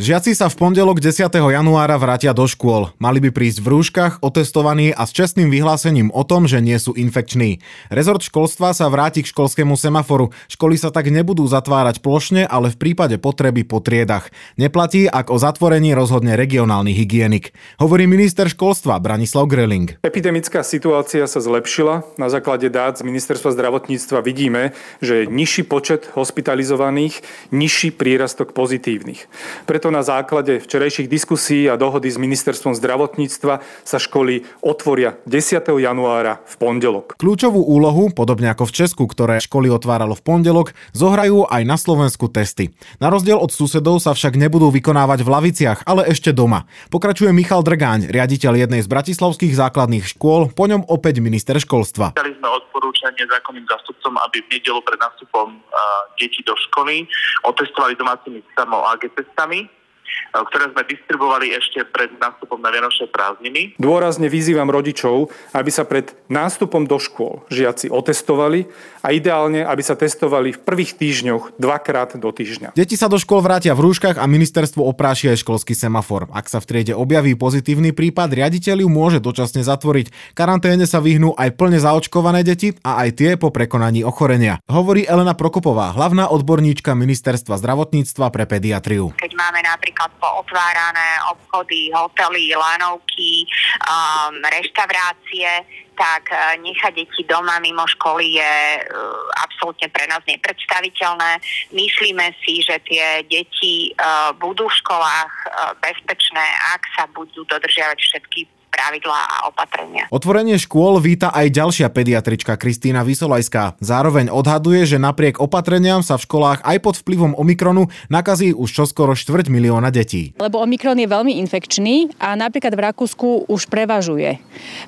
Žiaci sa v pondelok 10. januára vrátia do škôl. Mali by prísť v rúškach, otestovaní a s čestným vyhlásením o tom, že nie sú infekční. Rezort školstva sa vráti k školskému semaforu. Školy sa tak nebudú zatvárať plošne, ale v prípade potreby po triedach. Neplatí, ak o zatvorení rozhodne regionálny hygienik. Hovorí minister školstva Branislav Greling. Epidemická situácia sa zlepšila. Na základe dát z ministerstva zdravotníctva vidíme, že je nižší počet hospitalizovaných, nižší prírastok pozitívnych. Preto na základe včerajších diskusí a dohody s ministerstvom zdravotníctva sa školy otvoria 10. januára v pondelok. Kľúčovú úlohu, podobne ako v Česku, ktoré školy otváralo v pondelok, zohrajú aj na Slovensku testy. Na rozdiel od susedov sa však nebudú vykonávať v laviciach, ale ešte doma. Pokračuje Michal Drgáň, riaditeľ jednej z bratislavských základných škôl, po ňom opäť minister školstva. Dali sme odporúčanie zákonným zástupcom, aby v nedelu pred nástupom detí do školy otestovali domácimi samou AG testami ktoré sme distribuovali ešte pred nástupom na Vianočné prázdniny. Dôrazne vyzývam rodičov, aby sa pred nástupom do škôl žiaci otestovali a ideálne, aby sa testovali v prvých týždňoch dvakrát do týždňa. Deti sa do škôl vrátia v rúškach a ministerstvo opráši aj školský semafor. Ak sa v triede objaví pozitívny prípad, riaditeľ ju môže dočasne zatvoriť. Karanténe sa vyhnú aj plne zaočkované deti a aj tie po prekonaní ochorenia. Hovorí Elena Prokopová, hlavná odborníčka ministerstva zdravotníctva pre pediatriu. Keď máme napríklad pootvárané obchody, hotely, lanovky, um, reštaurácie, tak uh, nechať deti doma mimo školy je uh, absolútne pre nás nepredstaviteľné. Myslíme si, že tie deti uh, budú v školách bezpečné, ak sa budú dodržiavať všetky pravidlá a opatrenia. Otvorenie škôl víta aj ďalšia pediatrička Kristýna Vysolajská. Zároveň odhaduje, že napriek opatreniam sa v školách aj pod vplyvom Omikronu nakazí už čoskoro štvrť milióna detí. Lebo Omikron je veľmi infekčný a napríklad v Rakúsku už prevažuje.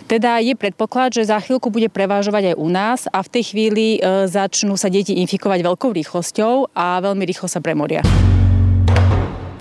Teda je predpoklad, že za chvíľku bude prevažovať aj u nás a v tej chvíli e, začnú sa deti infikovať veľkou rýchlosťou a veľmi rýchlo sa premoria.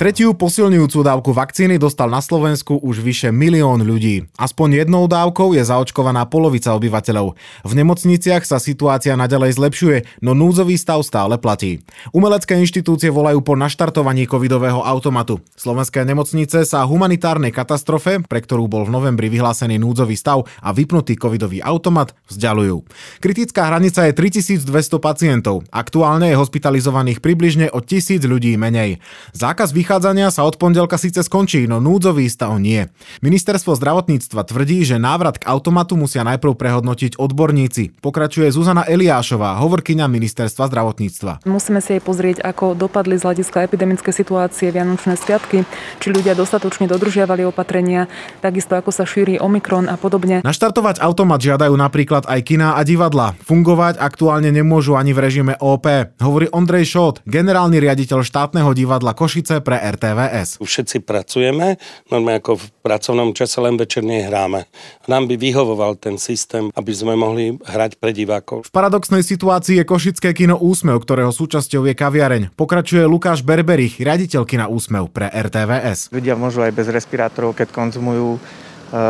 Tretiu posilňujúcu dávku vakcíny dostal na Slovensku už vyše milión ľudí. Aspoň jednou dávkou je zaočkovaná polovica obyvateľov. V nemocniciach sa situácia naďalej zlepšuje, no núdzový stav stále platí. Umelecké inštitúcie volajú po naštartovaní covidového automatu. Slovenské nemocnice sa humanitárnej katastrofe, pre ktorú bol v novembri vyhlásený núdzový stav a vypnutý covidový automat, vzdialujú. Kritická hranica je 3200 pacientov. Aktuálne je hospitalizovaných približne o 1000 ľudí menej. Zákaz vychádza vychádzania sa od pondelka síce skončí, no núdzový stav nie. Ministerstvo zdravotníctva tvrdí, že návrat k automatu musia najprv prehodnotiť odborníci. Pokračuje Zuzana Eliášová, hovorkyňa Ministerstva zdravotníctva. Musíme si aj pozrieť, ako dopadli z hľadiska epidemické situácie Vianočné sviatky, či ľudia dostatočne dodržiavali opatrenia, takisto ako sa šíri Omikron a podobne. Naštartovať automat žiadajú napríklad aj kina a divadla. Fungovať aktuálne nemôžu ani v režime OP, hovorí Ondrej Šot, generálny riaditeľ štátneho divadla Košice pre RTVS. Všetci pracujeme, normálne ako v pracovnom čase len večer nehráme. Nám by vyhovoval ten systém, aby sme mohli hrať pre divákov. V paradoxnej situácii je Košické kino Úsmev, ktorého súčasťou je kaviareň. Pokračuje Lukáš Berberich, riaditeľ kina Úsmev pre RTVS. Ľudia môžu aj bez respirátorov, keď konzumujú e,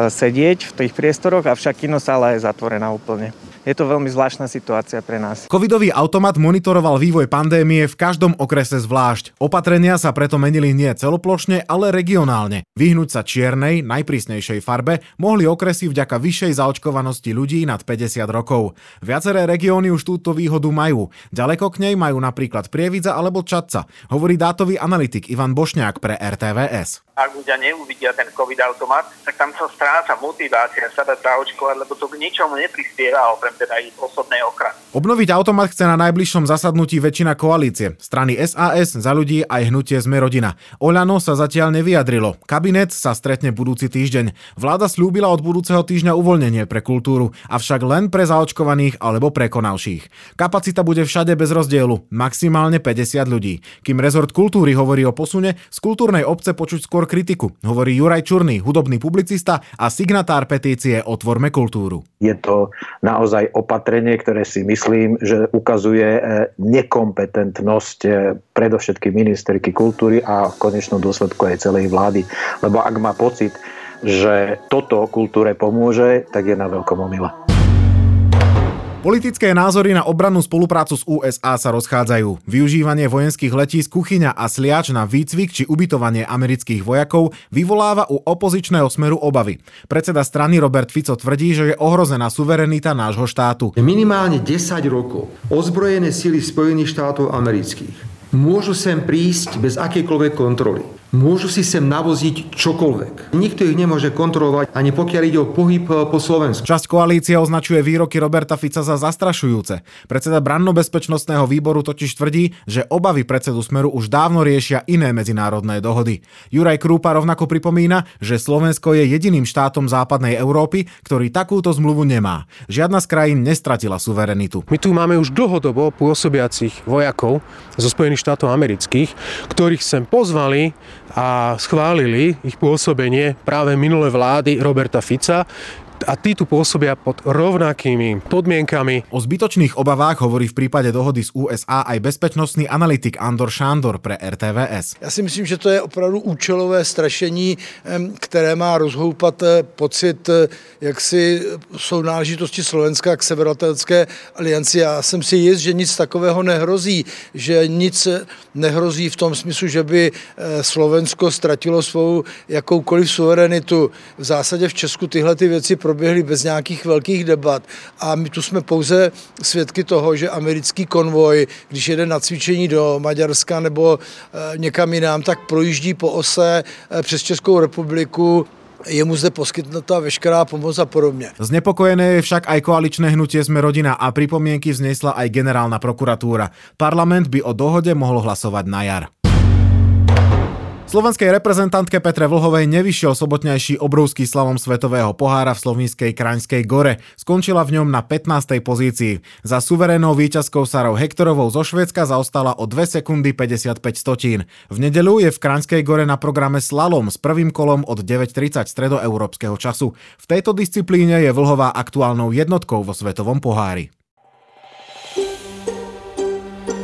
sedieť v tých priestoroch, avšak kinosála je zatvorená úplne je to veľmi zvláštna situácia pre nás. Covidový automat monitoroval vývoj pandémie v každom okrese zvlášť. Opatrenia sa preto menili nie celoplošne, ale regionálne. Vyhnúť sa čiernej, najprísnejšej farbe mohli okresy vďaka vyššej zaočkovanosti ľudí nad 50 rokov. Viaceré regióny už túto výhodu majú. Ďaleko k nej majú napríklad Prievidza alebo Čadca, hovorí dátový analytik Ivan Bošňák pre RTVS ak ľudia neuvidia ten COVID automat, tak tam sa stráca motivácia sa dať zaočkovať, lebo to k ničomu neprispieva, okrem teda ich osobnej ochrany. Obnoviť automat chce na najbližšom zasadnutí väčšina koalície. Strany SAS, za ľudí aj hnutie Sme rodina. Oľano sa zatiaľ nevyjadrilo. Kabinet sa stretne budúci týždeň. Vláda slúbila od budúceho týždňa uvoľnenie pre kultúru, avšak len pre zaočkovaných alebo prekonavších. Kapacita bude všade bez rozdielu, maximálne 50 ľudí. Kým rezort kultúry hovorí o posune, z kultúrnej obce počuť skôr kritiku, hovorí Juraj Čurný, hudobný publicista a signatár petície Otvorme kultúru. Je to naozaj opatrenie, ktoré si myslím, že ukazuje e, nekompetentnosť e, predovšetkým ministerky kultúry a v konečnom dôsledku aj celej vlády. Lebo ak má pocit, že toto kultúre pomôže, tak je na veľkom omyle. Politické názory na obrannú spoluprácu s USA sa rozchádzajú. Využívanie vojenských letísk kuchyňa a sliač na výcvik či ubytovanie amerických vojakov vyvoláva u opozičného smeru obavy. Predseda strany Robert Fico tvrdí, že je ohrozená suverenita nášho štátu. Minimálne 10 rokov ozbrojené sily Spojených štátov amerických môžu sem prísť bez akejkoľvek kontroly. Môžu si sem navoziť čokoľvek. Nikto ich nemôže kontrolovať, ani pokiaľ ide o pohyb eh, po Slovensku. Časť koalície označuje výroky Roberta Fica za zastrašujúce. Predseda branno-bezpečnostného výboru totiž tvrdí, že obavy predsedu Smeru už dávno riešia iné medzinárodné dohody. Juraj Krúpa rovnako pripomína, že Slovensko je jediným štátom západnej Európy, ktorý takúto zmluvu nemá. Žiadna z krajín nestratila suverenitu. My tu máme už dlhodobo pôsobiacich vojakov zo Spojených štátov amerických, ktorých sem pozvali a schválili ich pôsobenie práve minulé vlády Roberta Fica, a tí tu pôsobia pod rovnakými podmienkami. O zbytočných obavách hovorí v prípade dohody z USA aj bezpečnostný analytik Andor Šándor pre RTVS. Já si myslím, že to je opravdu účelové strašení, které má rozhoupat eh, pocit eh, jaksi jsou náležitosti Slovenska k Severoatlantické alianci. Já jsem si jist, že nic takového nehrozí, že nic nehrozí v tom smyslu, že by eh, Slovensko ztratilo svou jakoukoliv suverenitu. V zásadě v Česku tyhle ty věci proběhly bez nějakých velkých debat a my tu jsme pouze svědky toho, že americký konvoj, když jede na cvičení do Maďarska nebo někam jinam, tak projíždí po ose přes Českou republiku je mu zde poskytnutá veškerá pomoc a podobne. Znepokojené je však aj koaličné hnutie Sme rodina a pripomienky vznesla aj generálna prokuratúra. Parlament by o dohode mohol hlasovať na jar. Slovenskej reprezentantke Petre Vlhovej nevyšiel sobotnejší obrovský slalom svetového pohára v slovinskej Kraňskej gore. Skončila v ňom na 15. pozícii. Za suverénou víťazkou Sarou Hektorovou zo Švedska zaostala o 2 sekundy 55 stotín. V nedeľu je v Kraňskej gore na programe slalom s prvým kolom od 9.30 stredoeurópskeho času. V tejto disciplíne je Vlhová aktuálnou jednotkou vo svetovom pohári.